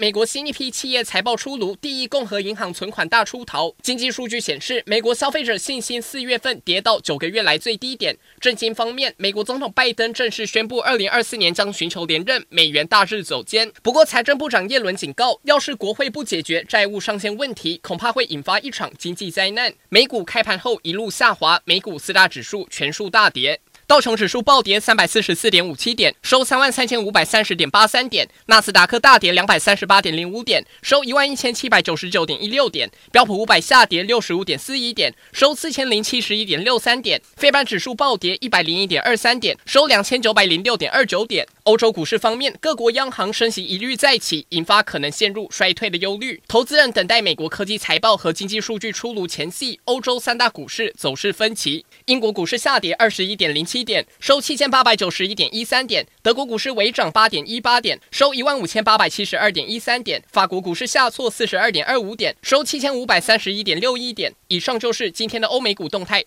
美国新一批企业财报出炉，第一共和银行存款大出逃。经济数据显示，美国消费者信心四月份跌到九个月来最低点。政经方面，美国总统拜登正式宣布，二零二四年将寻求连任，美元大日走坚。不过，财政部长耶伦警告，要是国会不解决债务上限问题，恐怕会引发一场经济灾难。美股开盘后一路下滑，美股四大指数全数大跌。道琼指数暴跌三百四十四点五七点，收三万三千五百三十点八三点；纳斯达克大跌两百三十八点零五点，收一万一千七百九十九点一六点；标普五百下跌六十五点四一点，收四千零七十一点六三点；非半指数暴跌一百零一点二三点，收两千九百零六点二九点。欧洲股市方面，各国央行升息疑虑再起，引发可能陷入衰退的忧虑。投资人等待美国科技财报和经济数据出炉前夕，欧洲三大股市走势分歧。英国股市下跌二十一点零七。点收七千八百九十一点一三点，德国股市微涨八点一八点，收一万五千八百七十二点一三点，法国股市下挫四十二点二五点，收七千五百三十一点六一点。以上就是今天的欧美股动态。